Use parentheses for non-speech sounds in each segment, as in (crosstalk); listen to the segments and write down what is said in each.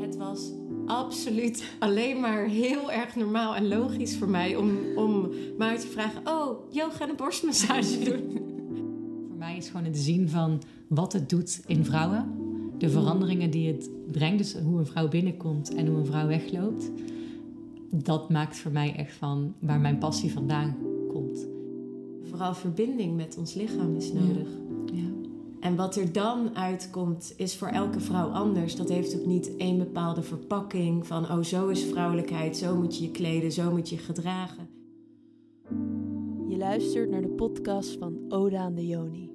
Het was absoluut alleen maar heel erg normaal en logisch voor mij om, om mij te vragen: Oh, Jo, ga een borstmassage (laughs) doen. Voor mij is gewoon het zien van wat het doet in vrouwen. De veranderingen die het brengt, dus hoe een vrouw binnenkomt en hoe een vrouw wegloopt. Dat maakt voor mij echt van waar mijn passie vandaan komt. Vooral verbinding met ons lichaam is nodig. Ja. En wat er dan uitkomt, is voor elke vrouw anders. Dat heeft ook niet één bepaalde verpakking van, oh, zo is vrouwelijkheid, zo moet je je kleden, zo moet je gedragen. Je luistert naar de podcast van Oda aan de Joni.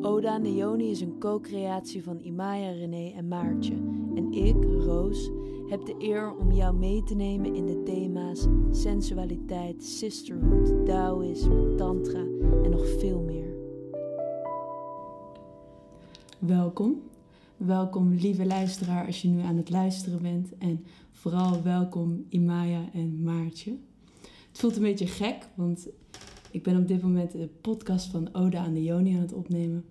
Oda aan de Joni is een co-creatie van Imaya, René en Maartje. En ik, Roos, heb de eer om jou mee te nemen in de thema's sensualiteit, sisterhood, Taoïsme, tantra en nog veel meer. Welkom. Welkom, lieve luisteraar, als je nu aan het luisteren bent. En vooral welkom, Imaya en Maartje. Het voelt een beetje gek, want ik ben op dit moment de podcast van Oda aan de Joni aan het opnemen.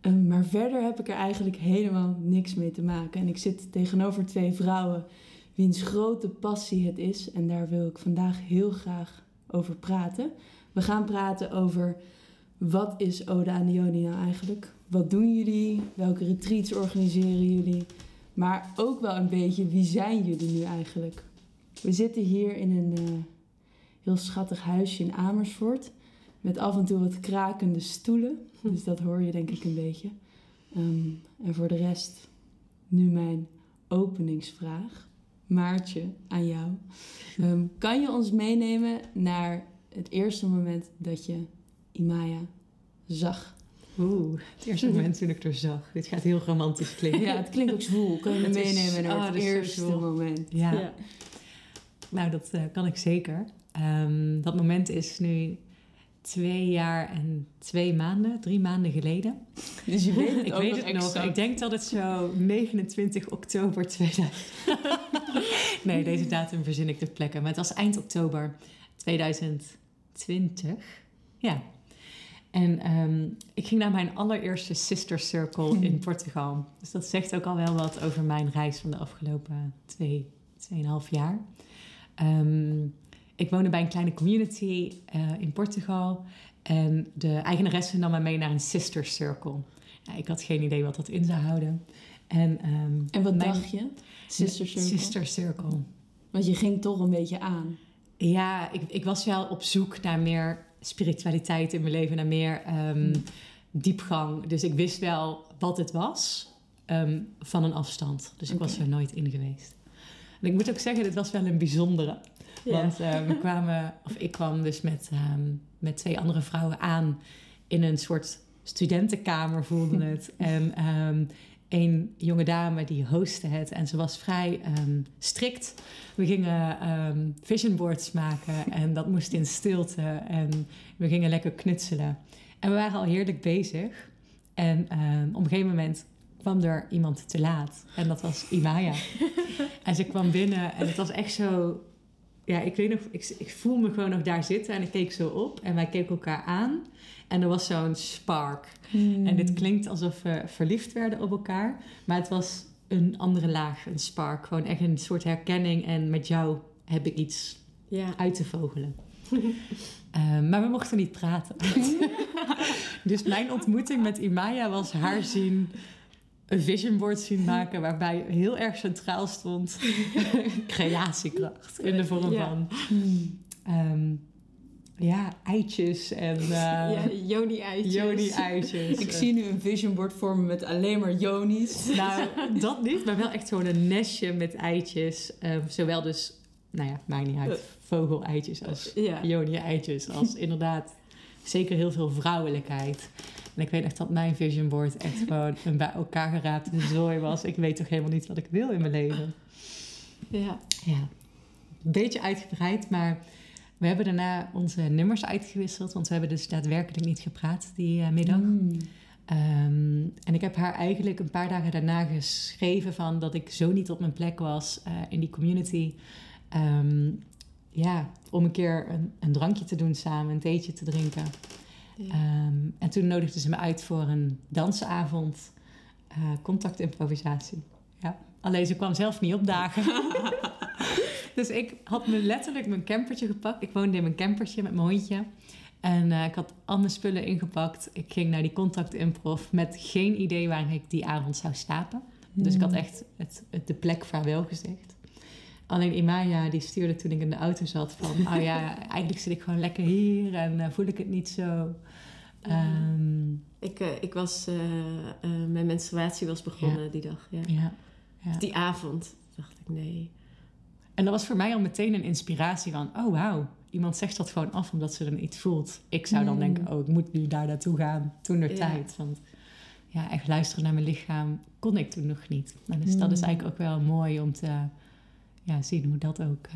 Um, maar verder heb ik er eigenlijk helemaal niks mee te maken. En ik zit tegenover twee vrouwen wiens grote passie het is. En daar wil ik vandaag heel graag over praten. We gaan praten over wat is Oda aan de Joni nou eigenlijk? Wat doen jullie? Welke retreats organiseren jullie? Maar ook wel een beetje, wie zijn jullie nu eigenlijk? We zitten hier in een uh, heel schattig huisje in Amersfoort. Met af en toe wat krakende stoelen. Dus dat hoor je denk ik een beetje. Um, en voor de rest, nu mijn openingsvraag. Maartje, aan jou. Um, kan je ons meenemen naar het eerste moment dat je Imaya zag? Oeh, het eerste (laughs) moment toen ik er zag. Dit gaat heel romantisch klinken. Ja, het klinkt ook zwoel. Kan je (laughs) Het meenemen naar oh, het eerste moment? Ja, Ja. nou dat eh, kan ik zeker. Ehm, dat moment is nu twee jaar en twee maanden, drie maanden geleden. Dus je weet (laughs) het ik ook weet nog het nog. Ik denk dat het zo 29 oktober 2000. nee, deze datum verzin ik ter plekke. Maar het was eind oktober 2020. Ja. En ehm, ik ging naar mijn allereerste sister circle in Portugal. Dus dat zegt ook al wel wat over mijn reis van de afgelopen twee, tweeënhalf jaar. Ehm, ik woonde bij een kleine community eh, in Portugal. En de eigenaresse nam me mee naar een sister circle. Ik had geen idee wat dat in zou houden. En, ehm, En wat mijn- dacht je? Sister Circle? Sister circle. Want je ging toch een beetje aan. Ja, ik, ik was wel op zoek naar meer spiritualiteit in mijn leven, naar meer ehm, diepgang. Dus ik wist wel wat het was ehm, van een afstand. Dus ik was er nooit in geweest. En ik moet ook zeggen, dit was wel een bijzondere. Want eh, we (laughs) kwamen, of ik kwam dus met, ehm, met twee andere vrouwen aan in een soort studentenkamer, voelde het. (laughs) en ehm een jonge dame die hostte het en ze was vrij ehm, strikt. We gingen ehm vision boards maken en dat moest in stilte en we gingen lekker knutselen. En we waren al heerlijk bezig. En ehm, op een gegeven moment kwam er iemand te laat en dat was Imaya. (laughs) en ze kwam binnen en het was echt zo ja, ik weet nog, ik, ik voel me gewoon nog daar zitten en ik keek zo op en wij keken elkaar aan. En er was zo'n spark. En dit klinkt alsof we verliefd werden op elkaar, maar het was een andere laag, een spark. Gewoon echt een soort herkenning en met jou heb ik iets Ja. uit te vogelen. (laughs) Ehm, maar we mochten niet praten. (laughs) dus mijn ontmoeting met Imaya was haar zien, een vision board zien maken, waarbij heel erg centraal stond (laughs) creatiekracht in de vorm Ja. van ehm, ja, eitjes en uh, (laughs) ja, Joni-eitjes. Joni-eitjes. Ik zie nu een vision board vormen met alleen maar Joni's. (laughs) Nou, dat niet, maar wel echt gewoon een nestje met eitjes. Ehm, zowel dus, nou ja, maakt niet uit, vogeleitjes als Ja. Joni-eitjes. Als (laughs) inderdaad zeker heel veel vrouwelijkheid. En ik weet echt dat mijn vision board echt gewoon een bij elkaar geraapte zooi was. Ik weet toch helemaal niet wat ik wil in mijn leven. Ja. Ja, een beetje uitgebreid, maar we hebben daarna onze nummers uitgewisseld. Want we hebben dus daadwerkelijk niet gepraat die eh, middag. Mm. Ehm, en ik heb haar eigenlijk een paar dagen daarna geschreven van dat ik zo niet op mijn plek was eh, in die community. Ehm, ja, om een keer een, een drankje te doen samen, een theetje te drinken. Ja. Ehm, en toen nodigde ze me uit voor een dansavond, eh contactimprovisatie. Ja, Alleen ze kwam zelf niet opdagen. (laughs) dus ik had me letterlijk mijn campertje gepakt. Ik woonde in mijn campertje met mijn hondje. En eh, ik had al mijn spullen ingepakt. Ik ging naar die contact improv met geen idee waar ik die avond zou slapen. Dus ik had Hmm. echt het, het- de plek vaarwel gezegd. Alleen Imaya die stuurde toen ik in de auto zat van... oh ja, (laughs) eigenlijk zit ik gewoon lekker hier en eh, voel ik het niet zo. Ehm, Ik, eh, ik was, mijn menstruatie was begonnen die dag. Ja. ja, ja. Die avond dacht ik, nee. En dat was voor mij al meteen een inspiratie van... oh wauw, iemand zegt dat gewoon af omdat ze dan iets voelt. Ik zou dan Mm. denken, oh ik moet nu daar naartoe gaan. Toen Ja. tijd. Want ja, echt luisteren naar mijn lichaam kon ik toen nog niet. En dus dat is Mm. eigenlijk ook wel mooi om te ja, zien hoe dat ook eh,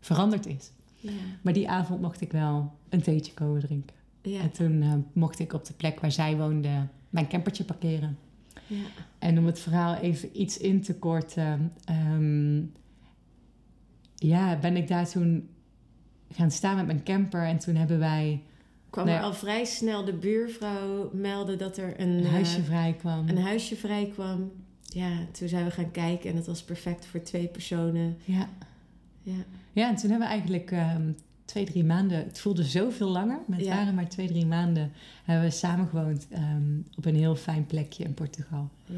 veranderd is. Ja. Maar die avond mocht ik wel een theetje komen drinken. Ja. En toen eh, mocht ik op de plek waar zij woonde mijn campertje parkeren. ja. En om het verhaal even iets in te korten. ehm, ja, ben ik daar toen gaan staan met mijn camper. En toen hebben wij kwam Nee. er al vrij snel de buurvrouw melden dat er een, een eh, huisje vrij kwam. een huisje vrij kwam. Ja, toen zijn we gaan kijken en het was perfect voor twee personen. Ja. Ja, ja, en toen hebben we eigenlijk ehm, twee, drie maanden... Het voelde zoveel langer. Maar het Ja. waren maar twee, drie maanden. Hebben we samen gewoond ehm, op een heel fijn plekje in Portugal. ja.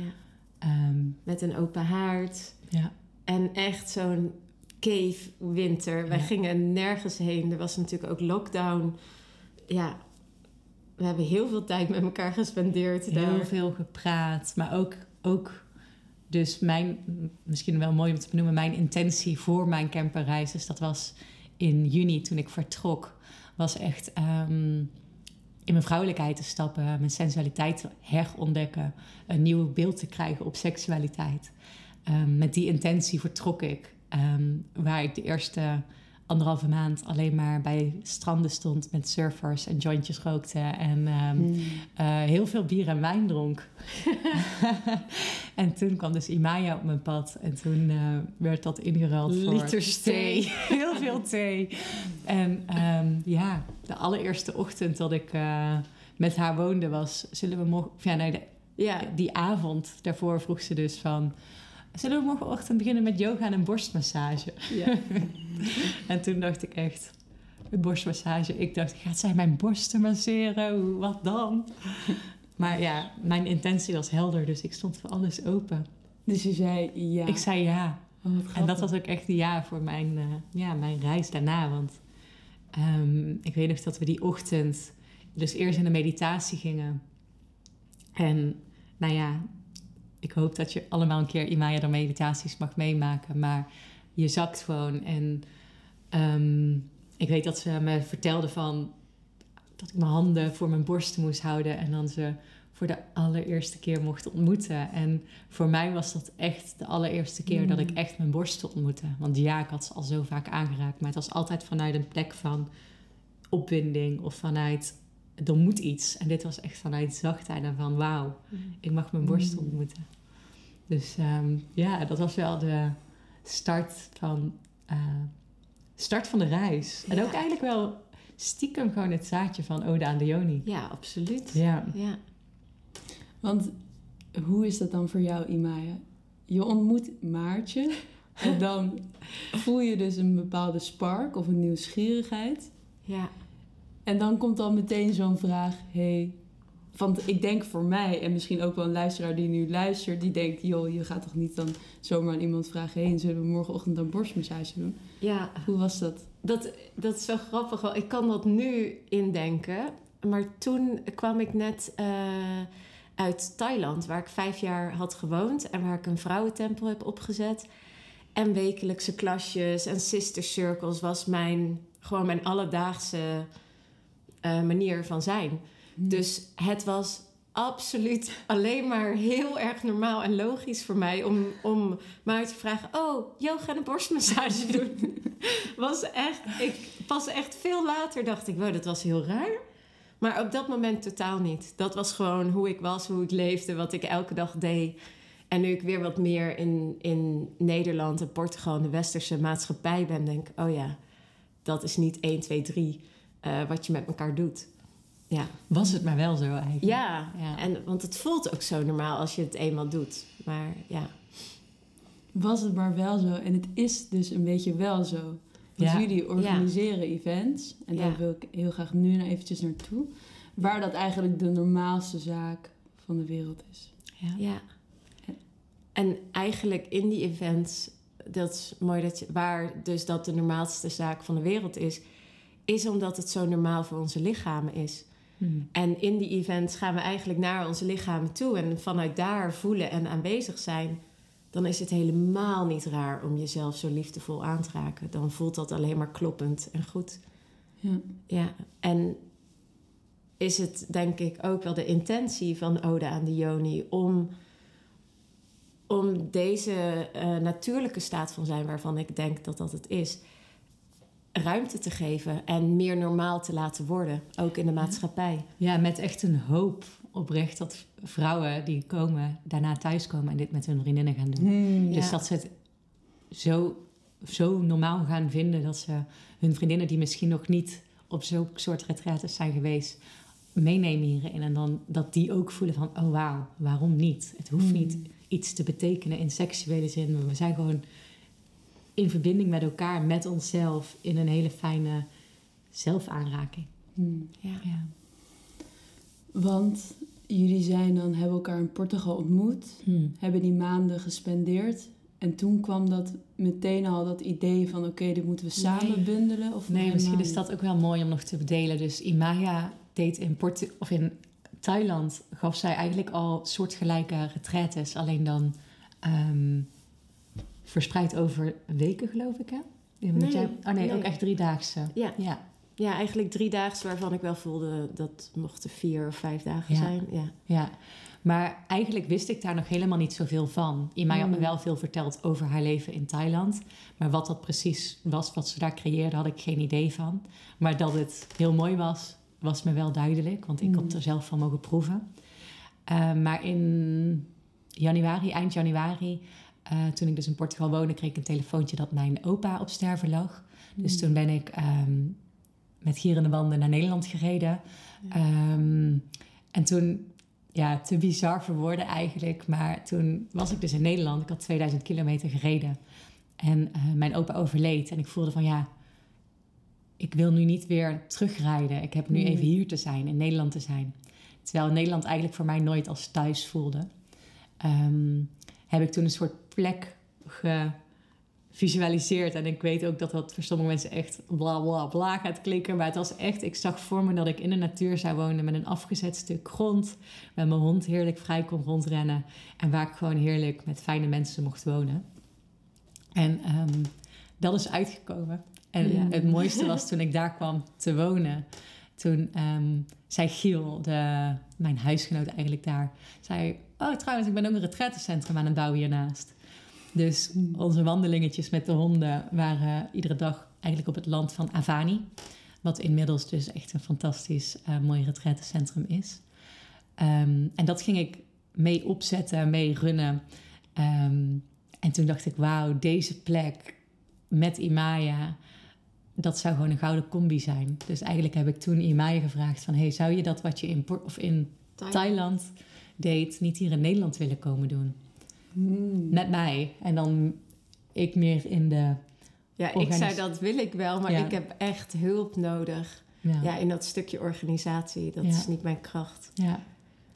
Ehm, Met een open haard ja. en echt zo'n cave winter. Wij gingen nergens heen. Er was natuurlijk ook lockdown. Ja, we hebben heel veel tijd met elkaar gespendeerd heel veel gepraat. Maar ook, ook dus mijn, misschien wel mooi om te benoemen, mijn intentie voor mijn camperreis. Dus dat was in juni toen ik vertrok. Was echt ehm, in mijn vrouwelijkheid te stappen, mijn sensualiteit te herontdekken. Een nieuw beeld te krijgen op seksualiteit. Ehm, met die intentie vertrok ik. Ehm, waar ik de eerste anderhalve maand alleen maar bij stranden stond met surfers en jointjes rookte. En ehm, Hmm. eh, heel veel bier en wijn dronk. (laughs) en toen kwam dus Imaya op mijn pad. En toen eh, werd dat ingeruild voor Liters thee. (laughs) heel veel thee. En ehm, ja, de allereerste ochtend dat ik eh, met haar woonde was... Zullen we morgen... of Ja, nee, de- Ja, die avond daarvoor vroeg ze dus van... Zullen we morgenochtend beginnen met yoga en een borstmassage? ja. (laughs) En toen dacht ik echt, een borstmassage. Ik dacht, gaat zij mijn borsten masseren? Wat dan? (laughs) Maar ja, mijn intentie was helder, dus ik stond voor alles open. Dus je zei ja. Ik zei ja. Oh, En dat was ook echt een ja voor mijn, eh, ja, mijn reis daarna. Want ehm, ik weet nog dat we die ochtend dus eerst in de meditatie gingen. En nou ja, ik hoop dat je allemaal een keer Imaya de meditaties mag meemaken. Maar je zakt gewoon. En ehm, ik weet dat ze me vertelde van dat ik mijn handen voor mijn borsten moest houden. En dan ze voor de allereerste keer mocht ontmoeten. En voor mij was dat echt de allereerste keer dat ik Mm. echt mijn borsten ontmoette. Want ja, ik had ze al zo vaak aangeraakt. Maar het was altijd vanuit een plek van opwinding of vanuit er moet iets. En dit was echt vanuit zachtheid en van wauw, ik mag mijn borst Mm. ontmoeten. Dus ehm, ja, dat was wel de start van, eh, start van de reis. En ook eigenlijk wel stiekem gewoon het zaadje van Ode aan de Joni. ja absoluut. Ja. Ja. Want hoe is dat dan voor jou, Imaya? Je ontmoet Maartje (laughs) en dan voel je dus een bepaalde spark of een nieuwsgierigheid. ja. En dan komt dan meteen zo'n vraag, hey, want ik denk voor mij, en misschien ook wel een luisteraar die nu luistert, die denkt, joh, je gaat toch niet dan zomaar aan iemand vragen, hé, zullen we morgenochtend een borstmassage doen? ja. Hoe was dat? Dat, dat is wel grappig. wel. Ik kan dat nu indenken. Maar toen kwam ik net eh, uit Thailand, waar ik vijf jaar had gewoond en waar ik een vrouwentempel heb opgezet. En wekelijkse klasjes en sister circles was mijn, gewoon mijn alledaagse eh, manier van zijn. Dus het was absoluut (laughs) alleen maar heel erg normaal en logisch voor mij om, om maar te vragen: Oh, yoga en een borstmassage (laughs) doen. was echt, ik pas echt veel later dacht ik: Wow, dat was heel raar. Maar op dat moment totaal niet. Dat was gewoon hoe ik was, hoe ik leefde, wat ik elke dag deed. En nu ik weer wat meer in, in Nederland en Portugal en de westerse maatschappij ben, denk ik: Oh ja, dat is niet 1, 2, 3 eh, wat je met elkaar doet. Ja. Was het maar wel zo eigenlijk. Ja, Ja. En, want het voelt ook zo normaal als je het eenmaal doet. Maar ja, was het maar wel zo. En het is dus een beetje wel zo. Want Ja. jullie organiseren events. En daar Ja. wil ik heel graag nu nou eventjes naartoe. Waar dat eigenlijk de normaalste zaak van de wereld is. Ja. Ja. En eigenlijk in die events, dat is mooi dat je, waar dus dat de normaalste zaak van de wereld is, is omdat het zo normaal voor onze lichamen is. Hmm. En in die events gaan we eigenlijk naar onze lichamen toe en vanuit daar voelen en aanwezig zijn. Dan is het helemaal niet raar om jezelf zo liefdevol aan te raken. Dan voelt dat alleen maar kloppend en goed. Ja. Ja, en is het denk ik ook wel de intentie van Ode aan de Joni om, om deze eh, natuurlijke staat van zijn, waarvan ik denk dat dat het is, ruimte te geven en meer normaal te laten worden, ook in de maatschappij. Ja, met echt een hoop oprecht dat vrouwen die komen, daarna thuiskomen en dit met hun vriendinnen gaan doen. Hmm. Dus Ja. dat ze het zo, zo normaal gaan vinden dat ze hun vriendinnen die misschien nog niet op zo'n soort retraites zijn geweest, meenemen hierin. En dan dat die ook voelen van, oh wauw, waarom niet? Het hoeft Hmm. niet iets te betekenen in seksuele zin. We zijn gewoon in verbinding met elkaar, met onszelf, in een hele fijne zelfaanraking. Hmm. Ja. Ja. Want jullie zijn dan, hebben elkaar in Portugal ontmoet. Hmm. Hebben die maanden gespendeerd. En toen kwam dat meteen al dat idee van... oké, dit moeten we samen Nee. bundelen. Of Nee, misschien is dat ook wel mooi om nog te bedelen. Dus Imaya deed in, Portu of in Thailand, gaf zij eigenlijk al soortgelijke retraites. Alleen dan ehm, verspreid over weken, geloof ik, hè? Nee, jij- oh nee, nee. ook echt driedaagse. Ja. Ja, ja, eigenlijk drie dagen waarvan ik wel voelde dat mochten vier of vijf dagen Ja. zijn. Ja. ja. Maar eigenlijk wist ik daar nog helemaal niet zoveel van. Imaya had me Mm. wel veel verteld over haar leven in Thailand. Maar wat dat precies was, wat ze daar creëerde, had ik geen idee van. Maar dat het heel mooi was, was me wel duidelijk. Want ik had er zelf van mogen proeven. Eh, maar in januari, eind januari, eh, toen ik dus in Portugal woonde, kreeg ik een telefoontje dat mijn opa op sterven lag. Dus Hmm. toen ben ik ehm, met gierende wanden naar Nederland gereden. Ehm, en toen, ja, te bizar voor woorden eigenlijk. Maar toen was ik dus in Nederland. Ik had 2000 kilometer gereden. En eh, mijn opa overleed. En ik voelde van ja, ik wil nu niet weer terugrijden. Ik heb nu Hmm. even hier te zijn, in Nederland te zijn. Terwijl Nederland eigenlijk voor mij nooit als thuis voelde. Ehm, heb ik toen een soort plek gevisualiseerd. En ik weet ook dat dat voor sommige mensen echt bla bla bla gaat klinken. Maar het was echt, ik zag voor me dat ik in de natuur zou wonen met een afgezet stuk grond. Met mijn hond heerlijk vrij kon rondrennen. En waar ik gewoon heerlijk met fijne mensen mocht wonen. En ehm, dat is uitgekomen. En Ja. het mooiste was toen ik daar kwam te wonen. Toen ehm, zei Giel, de, mijn huisgenoot eigenlijk daar, zei... Oh, trouwens, ik ben ook een retraitecentrum aan het bouwen hiernaast. Dus onze wandelingetjes met de honden waren iedere dag eigenlijk op het land van Avani. Wat inmiddels dus echt een fantastisch eh, mooi retraitecentrum is. Ehm, en dat ging ik mee opzetten, mee runnen. Ehm, en toen dacht ik, wauw, deze plek met Imaya, dat zou gewoon een gouden combi zijn. Dus eigenlijk heb ik toen Imaya gevraagd van... hey, zou je dat wat je in, of in Thailand deed, niet hier in Nederland willen komen doen? Hmm. Met mij. En dan ik meer in de... Ja, ik zei dat wil ik wel, maar Ja. ik heb echt hulp nodig. Ja, Ja, in dat stukje organisatie. Dat Ja. is niet mijn kracht. ja.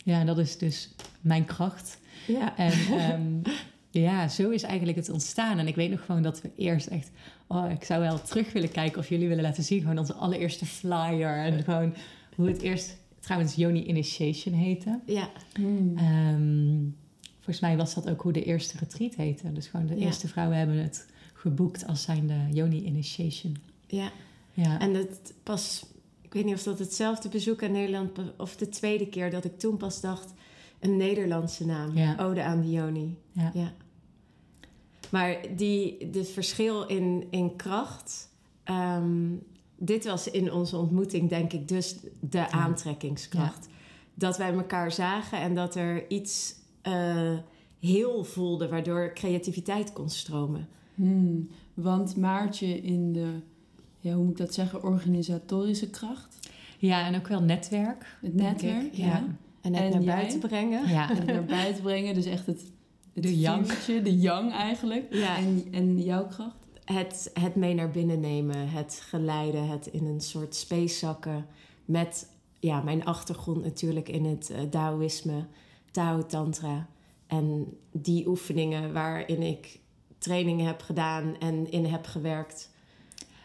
ja, dat is dus mijn kracht. Ja. En (laughs) ehm, ja, zo is eigenlijk het ontstaan. En ik weet nog gewoon dat we eerst echt... Oh, ik zou wel terug willen kijken of jullie willen laten zien. Gewoon onze allereerste flyer. En gewoon hoe het eerst... Trouwens, Yoni Initiation heette. Ja. Hmm. Ehm, volgens mij was dat ook hoe de eerste retreat heette. Dus gewoon de Ja. eerste vrouwen hebben het geboekt als zijnde Yoni Initiation. ja. Ja, En dat pas... Ik weet niet of dat hetzelfde bezoek aan Nederland... of de tweede keer dat ik toen pas dacht... een Nederlandse naam. Ja. Ode aan Dioni. ja. Ja. Maar die, het verschil in, in kracht... ehm, dit was in onze ontmoeting denk ik dus de aantrekkingskracht. Dat wij elkaar zagen en dat er iets eh, heel voelde... waardoor creativiteit kon stromen. Hmm. Want Maartje in de, ja, hoe moet ik dat zeggen, organisatorische kracht, ja, en ook wel netwerk. het denk ik. netwerk, Ja. ja. En het En naar jij? buiten brengen. Ja, En het naar buiten brengen, dus echt het het De yang. de yang eigenlijk. Ja. En, en jouw kracht? Het, het mee naar binnen nemen, het geleiden, het in een soort space zakken. Met ja, mijn achtergrond natuurlijk in het eh, Taoïsme, Tao Tantra. En die oefeningen waarin ik trainingen heb gedaan en in heb gewerkt.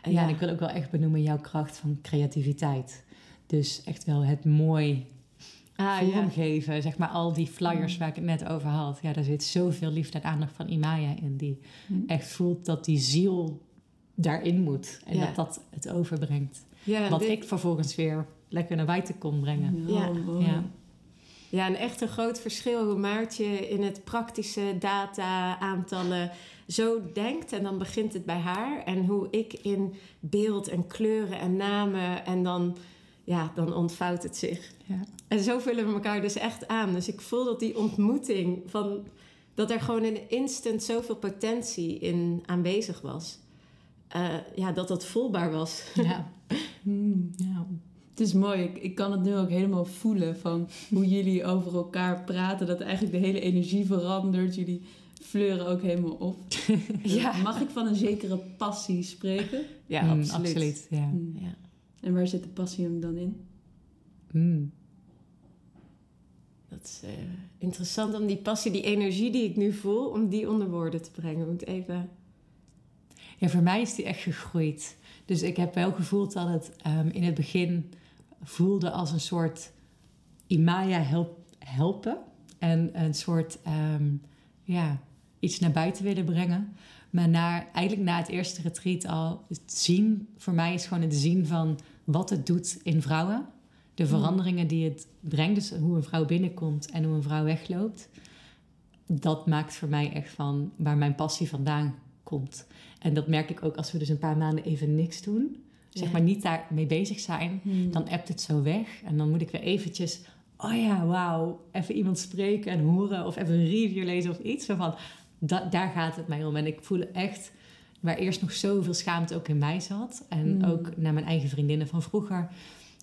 En Ja, en ik wil ook wel echt benoemen jouw kracht van creativiteit. Dus echt wel het mooi ah, ja. vormgeven. Zeg maar al die flyers Mm. waar ik het net over had. Ja, daar zit zoveel liefde en aandacht van Imaya in. Die Hm. echt voelt dat die ziel daarin moet. En Ja. dat dat het overbrengt. Ja, Wat dit- ik vervolgens weer lekker naar buiten kon brengen. Ja. mooi. Ja. Ja, een echt een groot verschil hoe Maartje in het praktische data, aantallen zo denkt. En dan begint het bij haar. En hoe ik in beeld en kleuren en namen. En dan, ja, dan ontvouwt het zich. Ja. En zo vullen we elkaar dus echt aan. Dus ik voel dat die ontmoeting van... dat er gewoon in een instant zoveel potentie in aanwezig was. Eh, ja, dat dat voelbaar was. Ja. Hmm. ja. Het is mooi. Ik, ik kan het nu ook helemaal voelen van hoe jullie over elkaar praten. Dat eigenlijk de hele energie verandert. Jullie fleuren ook helemaal op. (laughs) Ja. Mag ik van een zekere passie spreken? Ja, Mm, absoluut. absoluut. Ja. Hmm. Ja. En waar zit de passie hem dan in? Mm. Dat is eh, interessant om die passie, die energie die ik nu voel, om die onder woorden te brengen. Moet even. Ja, voor mij is die echt gegroeid. Dus ik heb wel gevoeld dat het ehm, in het begin voelde als een soort Imaya help, helpen. En een soort, ehm, ja, iets naar buiten willen brengen. Maar na, eigenlijk na het eerste retreat al, het zien, voor mij is gewoon het zien van wat het doet in vrouwen. De veranderingen die het brengt, dus hoe een vrouw binnenkomt en hoe een vrouw wegloopt. Dat maakt voor mij echt van waar mijn passie vandaan komt. En dat merk ik ook als we dus een paar maanden even niks doen. Zeg maar niet daarmee bezig zijn. Dan appt het zo weg. En dan moet ik weer eventjes... Oh ja, wauw. Even iemand spreken en horen. Of even een review lezen of iets. Van, da- daar gaat het mij om. En ik voel echt... Waar eerst nog zoveel schaamte ook in mij zat. En Mm. ook naar mijn eigen vriendinnen van vroeger.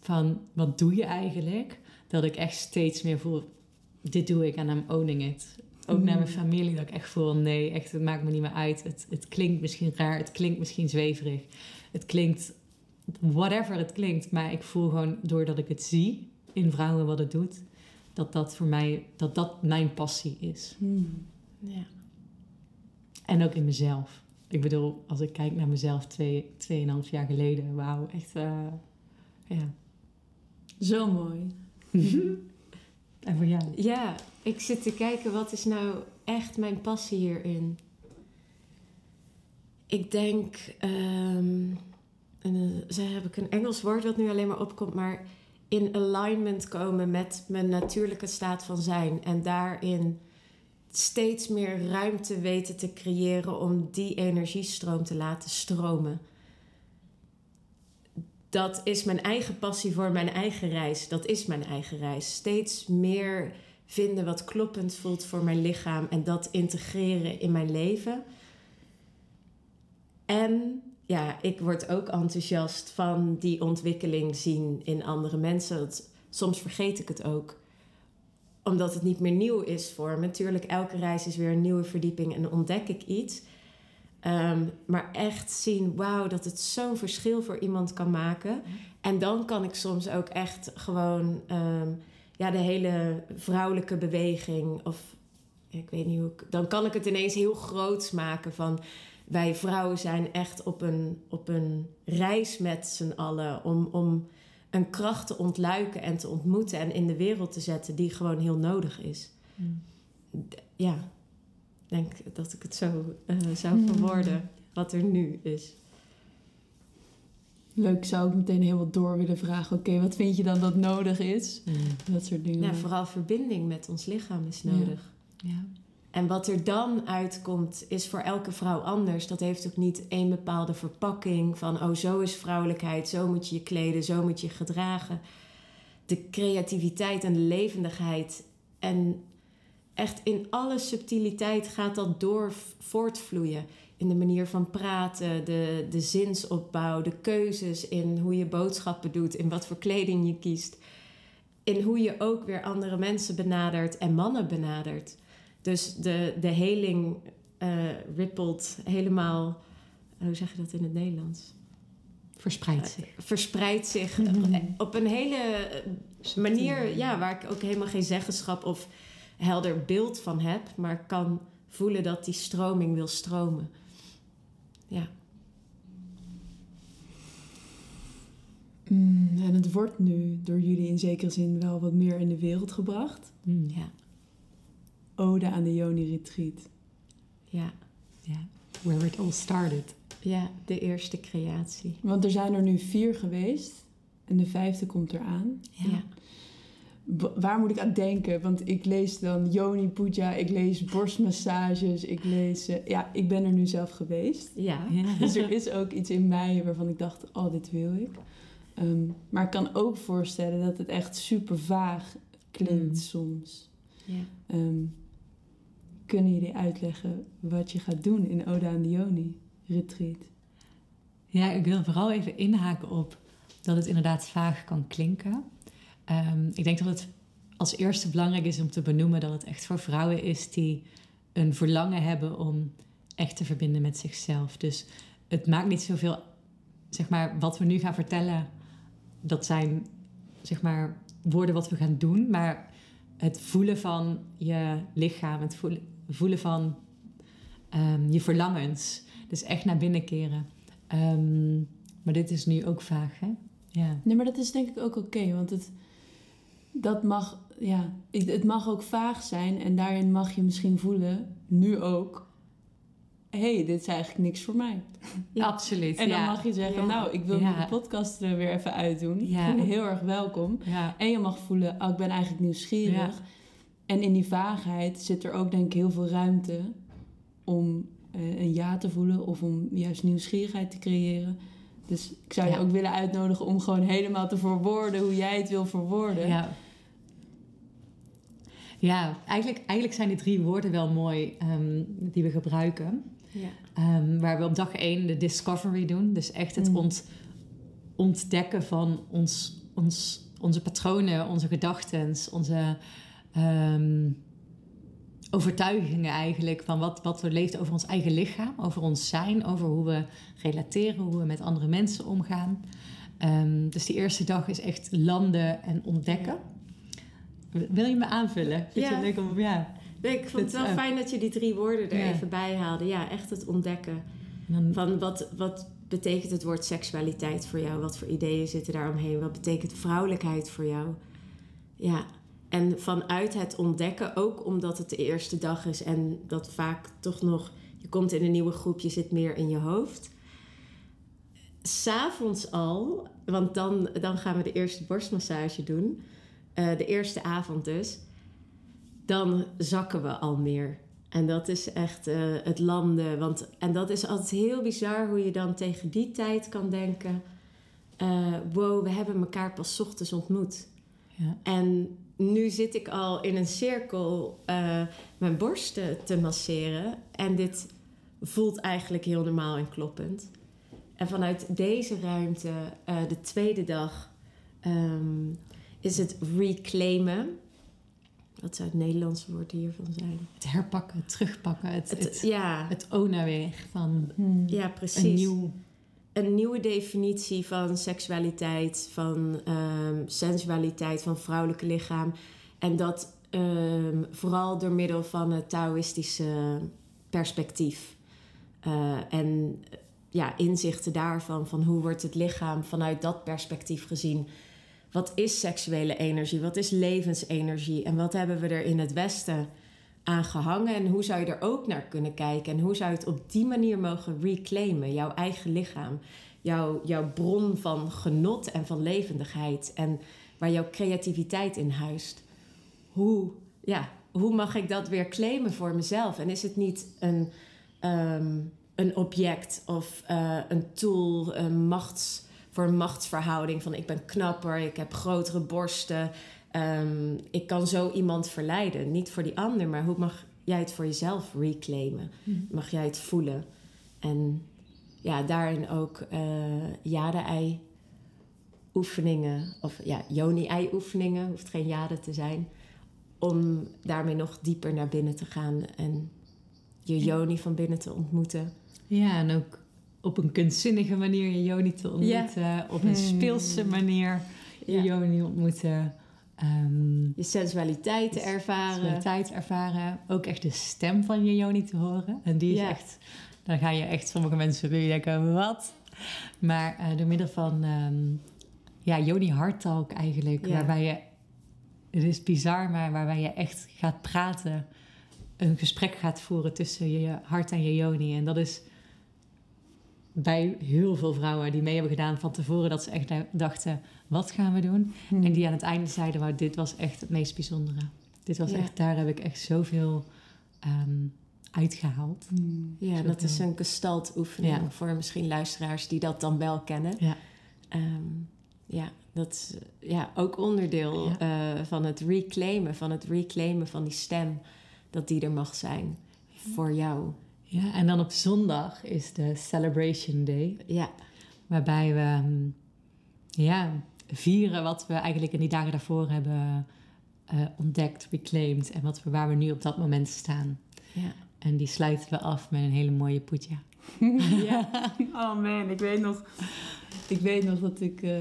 Van, wat doe je eigenlijk? Dat ik echt steeds meer voel... Dit doe ik en I'm owning it. Ook naar mijn Mm. familie, dat ik echt voel, nee, echt, het maakt me niet meer uit. Het, het klinkt misschien raar, het klinkt misschien zweverig. Het klinkt, whatever het klinkt. Maar ik voel gewoon, doordat ik het zie in vrouwen wat het doet... dat dat voor mij, dat dat mijn passie is. Hmm. Ja. En ook in mezelf. Ik bedoel, als ik kijk naar mezelf twee, tweeënhalf jaar geleden... Wauw, echt, eh, ja. Zo mooi. (laughs) en voor jou? ja, ik zit te kijken wat is nou echt mijn passie hierin. Ik denk, ehm, en dan ze heb ik een Engels woord wat nu alleen maar opkomt, maar in alignment komen met mijn natuurlijke staat van zijn. En daarin steeds meer ruimte weten te creëren om die energiestroom te laten stromen. Dat is mijn eigen passie voor mijn eigen reis. Dat is mijn eigen reis. Steeds meer vinden wat kloppend voelt voor mijn lichaam en dat integreren in mijn leven. En ja, ik word ook enthousiast van die ontwikkeling zien in andere mensen. Soms vergeet ik het ook omdat het niet meer nieuw is voor me. Natuurlijk, elke reis is weer een nieuwe verdieping en ontdek ik iets. Ehm, maar echt zien, wauw, dat het zo'n verschil voor iemand kan maken. En dan kan ik soms ook echt gewoon ehm, ja, de hele vrouwelijke beweging. Of ik weet niet hoe ik. Dan kan ik het ineens heel groots maken van. Wij vrouwen zijn echt op een, op een reis met z'n allen om, om een kracht te ontluiken en te ontmoeten en in de wereld te zetten die gewoon heel nodig is. D- Ja, ik denk dat ik het zo eh, zou Mm. verwoorden wat er nu is. Leuk, zou ik meteen helemaal door willen vragen. Oké, wat vind je dan dat nodig is? Dat soort dingen. Ja, vooral verbinding met ons lichaam is Ja. nodig. Ja. En wat er dan uitkomt, is voor elke vrouw anders. Dat heeft ook niet één bepaalde verpakking van, oh, zo is vrouwelijkheid, zo moet je je kleden, zo moet je gedragen. De creativiteit en de levendigheid en echt in alle subtiliteit gaat dat door voortvloeien. In de manier van praten, de, de zinsopbouw, de keuzes in hoe je boodschappen doet, in wat voor kleding je kiest. In hoe je ook weer andere mensen benadert en mannen benadert Dus de, de heling uh, rippelt helemaal, hoe zeg je dat in het Nederlands? Verspreidt zich. Uh, verspreidt zich (laughs) op een hele manier ja, waar ik ook helemaal geen zeggenschap of helder beeld van heb, maar kan voelen dat die stroming wil stromen. Ja. Mm, en het wordt nu door jullie in zekere zin wel wat meer in de wereld gebracht. Mm, ja. Ode aan de Yoni Retreat. Ja. Ja, where it all started. Ja, de eerste creatie. Want er zijn er nu vier geweest en de vijfde komt eraan. Ja. Waar moet ik aan denken? Want ik lees dan Yoni Puja, ik lees borstmassages, ik lees... Uh, ja, ik ben er nu zelf geweest. Ja. (laughs) Dus er is ook iets in mij waarvan ik dacht, oh, dit wil ik. Um, maar ik kan ook voorstellen dat het echt super vaag klinkt mm. soms. Ja. Um, kunnen jullie uitleggen wat je gaat doen in Oda aan Dioni retreat? Ja, ik wil vooral even inhaken op dat het inderdaad vaag kan klinken. Um, ik denk dat het als eerste belangrijk is om te benoemen dat het echt voor vrouwen is die een verlangen hebben om echt te verbinden met zichzelf. Dus het maakt niet zoveel, zeg maar, wat we nu gaan vertellen, dat zijn, zeg maar, woorden wat we gaan doen, maar het voelen van je lichaam, het voelen, voelen van um, je verlangens. Dus echt naar binnen keren. Um, maar dit is nu ook vaag, hè? Ja. Nee, maar dat is denk ik ook oké, okay, want het, dat mag, ja, het mag ook vaag zijn en daarin mag je misschien voelen, nu ook, hé, hey, dit is eigenlijk niks voor mij. Ja, absoluut. En dan ja. mag je zeggen, nou, ik wil de podcast er weer even uitdoen. Ja. Heel erg welkom. En je mag voelen, oh, ik ben eigenlijk nieuwsgierig. En in die vaagheid zit er ook denk ik heel veel ruimte om uh, een ja te voelen of om juist nieuwsgierigheid te creëren. Dus ik zou je ook willen uitnodigen om gewoon helemaal te verwoorden hoe jij het wil verwoorden. Ja, ja eigenlijk, eigenlijk zijn die drie woorden wel mooi um, die we gebruiken. Ja. Um, waar we op dag één de discovery doen. Dus echt het Mm. ont, ontdekken van ons, ons, onze patronen, onze gedachten, onze um, overtuigingen eigenlijk. Van wat, wat we leeft over ons eigen lichaam, over ons zijn, over hoe we relateren, hoe we met andere mensen omgaan. Um, dus die eerste dag is echt landen en ontdekken. Wil je me aanvullen? Vind Ja. je het leuk om, ja. Nee, ik vond het wel eh, fijn dat je die drie woorden er Ja. even bij haalde. Ja, echt het ontdekken. Dan, Van wat, wat betekent het woord seksualiteit voor jou? Wat voor ideeën zitten daaromheen? Wat betekent vrouwelijkheid voor jou? Ja, en vanuit het ontdekken, ook omdat het de eerste dag is en dat vaak toch nog, je komt in een nieuwe groep, je zit meer in je hoofd. S'avonds al, want dan, dan gaan we de eerste borstmassage doen, eh, de eerste avond dus, dan zakken we al meer. En dat is echt eh, het landen. Want, en dat is altijd heel bizar hoe je dan tegen die tijd kan denken: eh, wow, we hebben elkaar pas ochtends ontmoet. ja. En nu zit ik al in een cirkel eh, mijn borsten te masseren. En dit voelt eigenlijk heel normaal en kloppend. En vanuit deze ruimte, eh, de tweede dag, ehm, is het reclaimen. Wat zou het Nederlandse woord hiervan zijn? Het herpakken, het terugpakken, het, Het, het, ja, het ownen weer van ja, precies. een nieuw... een nieuwe definitie van seksualiteit, van ehm, sensualiteit, van vrouwelijke lichaam. En dat ehm, vooral door middel van het Taoïstische perspectief. Eh, en ja, inzichten daarvan, van hoe wordt het lichaam vanuit dat perspectief gezien. Wat is seksuele energie? Wat is levensenergie? En wat hebben we er in het Westen aan gehangen? En hoe zou je er ook naar kunnen kijken? En hoe zou je het op die manier mogen reclaimen? Jouw eigen lichaam. Jouw, jouw bron van genot en van levendigheid. En waar jouw creativiteit in huist. Hoe, ja, hoe mag ik dat weer claimen voor mezelf? En is het niet een, ehm, een object of eh, een tool, een machts, voor een machtsverhouding? Van ik ben knapper, ik heb grotere borsten. Ehm, ik kan zo iemand verleiden. Niet voor die ander, maar hoe mag jij het voor jezelf reclaimen? Mag jij het voelen? En ja, daarin ook eh jade-ei oefeningen, of ja, joni-ei oefeningen, hoeft geen jade te zijn. om daarmee nog dieper naar binnen te gaan en je Joni van binnen te ontmoeten. Ja, en ook op een kunstzinnige manier je Joni te ontmoeten. Op een speelse manier je Ja. Joni ontmoeten. Ehm, Je sensualiteit te ervaren. tijd ervaren. Ook echt de stem van je Joni te horen. En die is Ja. echt... Dan ga je echt sommige mensen je denken, wat? Maar eh, door middel van... ehm ja, Joni Hartalk eigenlijk. Ja. Waarbij je... Het is bizar, maar waarbij je echt gaat praten. Een gesprek gaat voeren tussen je hart en je Joni. En dat is bij heel veel vrouwen die mee hebben gedaan van tevoren... dat ze echt dachten, wat gaan we doen? Hmm. En die aan het einde zeiden, maar dit was echt het meest bijzondere. Dit was Ja. echt, daar heb ik echt zoveel ehm, uitgehaald. Hmm. Ja, Zoveel. dat is een gestaltoefening Ja. voor misschien luisteraars die dat dan wel kennen. Ja. Ehm, ja, dat is ja, ook onderdeel eh, van het reclaimen, van het reclaimen van die stem. Dat die er mag zijn voor jou. Ja, en dan op zondag is de Celebration Day. Ja, Waarbij we ehm, ja, vieren wat we eigenlijk in die dagen daarvoor hebben eh, ontdekt, reclaimed. En wat we, waar we nu op dat moment staan. ja. En die sluiten we af met een hele mooie poetja. (laughs) ja. Oh man, ik weet nog, ik weet nog dat ik... eh,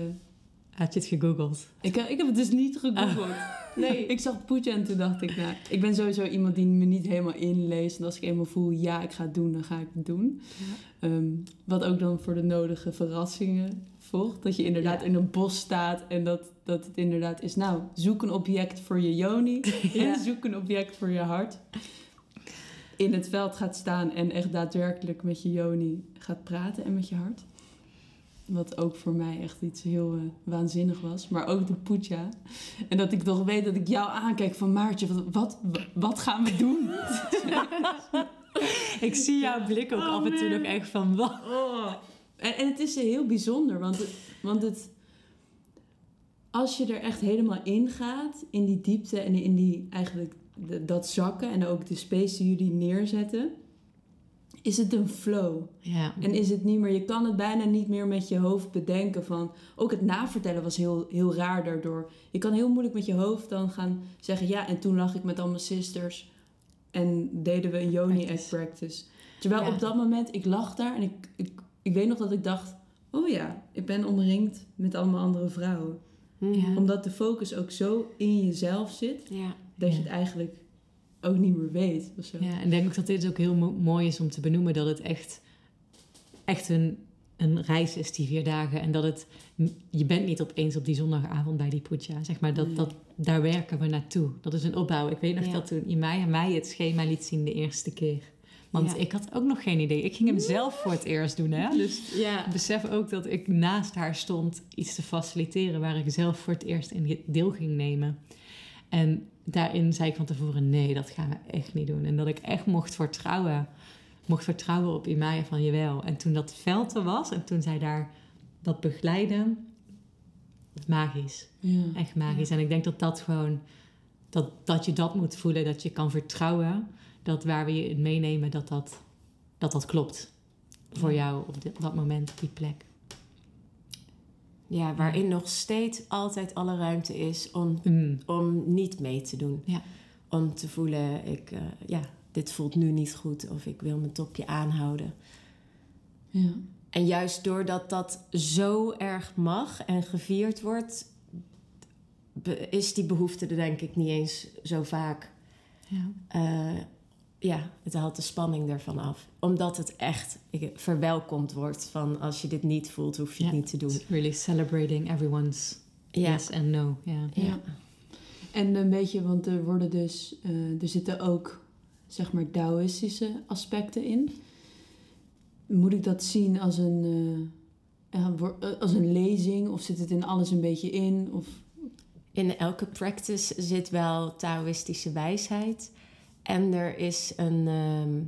Had je het gegoogeld? ik, ik heb het dus niet gegoogeld. (laughs) Nee, ik zag Poetje en toen dacht ik, nou, ik ben sowieso iemand die me niet helemaal inleest. En als ik eenmaal voel, ja, ik ga het doen, dan ga ik het doen. Ehm, wat ook dan voor de nodige verrassingen volgt. Dat je inderdaad Ja. in een bos staat en dat, dat het inderdaad is, nou, zoek een object voor je joni (laughs) Ja. en zoek een object voor je hart. In het veld gaat staan en echt daadwerkelijk met je joni gaat praten en met je hart. Wat ook voor mij echt iets heel eh, waanzinnig was. Maar ook de poetja. En dat ik toch weet dat ik jou aankijk van Maartje, wat, wat, wat gaan we doen? (laughs) Ik zie jouw blik ook Oh, af en toe man. nog echt van wat. En, en het is heel bijzonder, want het, want het... Als je er echt helemaal in gaat, in die diepte en in die eigenlijk de- dat zakken en ook de space die jullie neerzetten, is het een flow. Ja. En is het niet meer, je kan het bijna niet meer met je hoofd bedenken van, ook het navertellen was heel, heel raar daardoor. Je kan heel moeilijk met je hoofd dan gaan zeggen, ja, en toen lag ik met al mijn sisters en deden we een yoni egg Practice. practice. Terwijl Ja. op dat moment, ik lag daar en ik, ik, ik weet nog dat ik dacht, oh ja, ik ben omringd met allemaal andere vrouwen. Ja. Omdat de focus ook zo in jezelf zit, ja. dat je het eigenlijk ook niet meer weet. Of zo. Ja, en ik denk ook dat dit ook heel mo- mooi is om te benoemen. Dat het echt, echt een, een reis is, die vier dagen. En dat het, je bent niet opeens op die zondagavond bij die poetja. Zeg maar, dat, Nee. dat, daar werken we naartoe. Dat is een opbouw. Ik weet nog Ja. dat toen Imaya mij het schema liet zien de eerste keer. Want Ja. ik had ook nog geen idee. Ik ging hem zelf voor het eerst doen. Hè? Dus ja. ik besef ook dat ik naast haar stond iets te faciliteren... waar ik zelf voor het eerst in deel ging nemen. En daarin zei ik van tevoren, nee, dat gaan we echt niet doen. En dat ik echt mocht vertrouwen, mocht vertrouwen op Imaya van jawel. En toen dat veld er was en toen zij daar dat begeleiden, magisch. Ja. Echt magisch. En ik denk dat dat gewoon, dat, dat je dat moet voelen, dat je kan vertrouwen dat waar we je in meenemen, dat dat, dat, dat klopt. Voor jou op, dat moment, op die plek. ja, waarin nog steeds altijd alle ruimte is om, Mm. om niet mee te doen. Ja. Om te voelen, ik, eh, ja, dit voelt nu niet goed of ik wil mijn topje aanhouden. Ja. En juist doordat dat zo erg mag en gevierd wordt, is die behoefte er denk ik niet eens zo vaak. Ja. Eh, ja, het haalt de spanning ervan af. Omdat het echt verwelkomd wordt van als je dit niet voelt, hoef je het niet te doen. It's really celebrating everyone's yes and no. Ja. Ja. En een beetje, want er worden dus, eh, er zitten ook, zeg maar, Taoïstische aspecten in. Moet ik dat zien als een, eh, als een lezing of zit het in alles een beetje in? Of, In elke practice zit wel Taoïstische wijsheid. En er is een, ehm,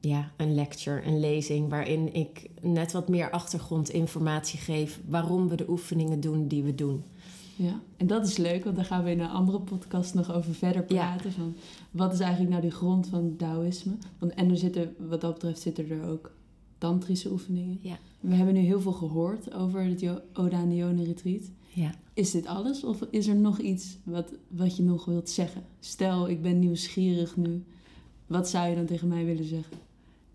ja, een lecture, een lezing, waarin ik net wat meer achtergrondinformatie geef waarom we de oefeningen doen die we doen. ja. En dat is leuk, want daar gaan we in een andere podcast nog over verder Ja. praten. Van, wat is eigenlijk nou die grond van Taoïsme? Want, en er zitten, wat dat betreft zitten er ook tantrische oefeningen. Ja. We hebben nu heel veel gehoord over het Oda de Retreat. Ja. Is dit alles of is er nog iets wat, wat je nog wilt zeggen? Stel, ik ben nieuwsgierig nu. Wat zou je dan tegen mij willen zeggen?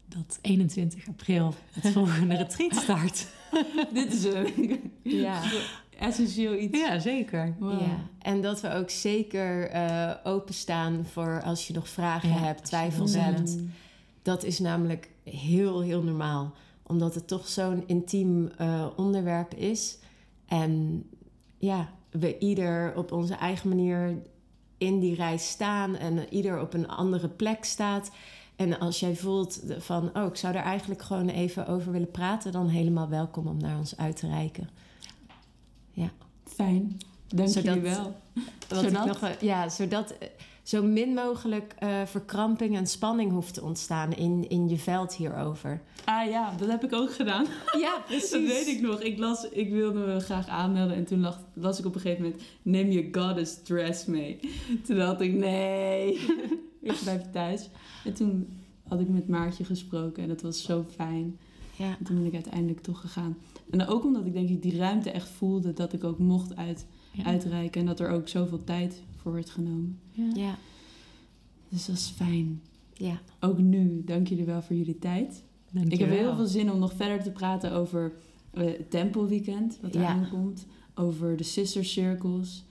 Dat 21 april het (laughs) volgende retreat start. (laughs) Dit is een Ja. essentieel iets. Ja, zeker. Wow. Ja, en dat we ook zeker eh, openstaan voor als je nog vragen Ja, hebt, twijfels hebt. Dat is namelijk heel, heel normaal. Omdat het toch zo'n intiem eh, onderwerp is. En ja, we ieder op onze eigen manier in die reis staan. En ieder op een andere plek staat. En als jij voelt van, oh, ik zou er eigenlijk gewoon even over willen praten... dan helemaal welkom om naar ons uit te reiken. Fijn. Dank Zodat- jullie wel. Wat Zodat? Ik nog, ja, zodat eh, zo min mogelijk eh, verkramping en spanning hoeft te ontstaan in, in je veld hierover. Ah ja, dat heb ik ook gedaan. (laughs) Ja, precies. Dat weet ik nog. Ik, las, ik wilde me graag aanmelden en toen lag, las ik op een gegeven moment... Neem je goddess dress mee. Toen dacht ik, nee. (laughs) ik blijf thuis. En toen had ik met Maartje gesproken en dat was zo fijn. Ja, En toen ben ik uiteindelijk toch gegaan. En ook omdat ik denk ik die ruimte echt voelde dat ik ook mocht uit, Ja. uitreiken. En dat er ook zoveel tijd voor werd genomen. Ja. ja, Dus dat is fijn. ja. Ook nu, dank jullie wel voor jullie tijd. Ik heb heel veel zin om nog verder te praten over eh, het tempelweekend, wat er Ja. aankomt. Over de sister circles.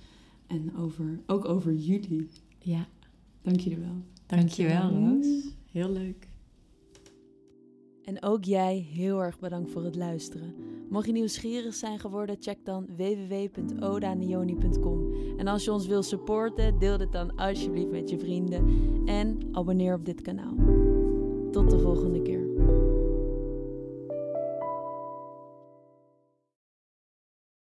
En over, ook over jullie. ja. Dank jullie wel. Dankjewel, Roos. Heel leuk. En ook jij heel erg bedankt voor het luisteren. Mocht je nieuwsgierig zijn geworden, check dan www.odaneoni.com. En als je ons wil supporten, deel dit dan alsjeblieft met je vrienden en abonneer op dit kanaal. Tot de volgende keer.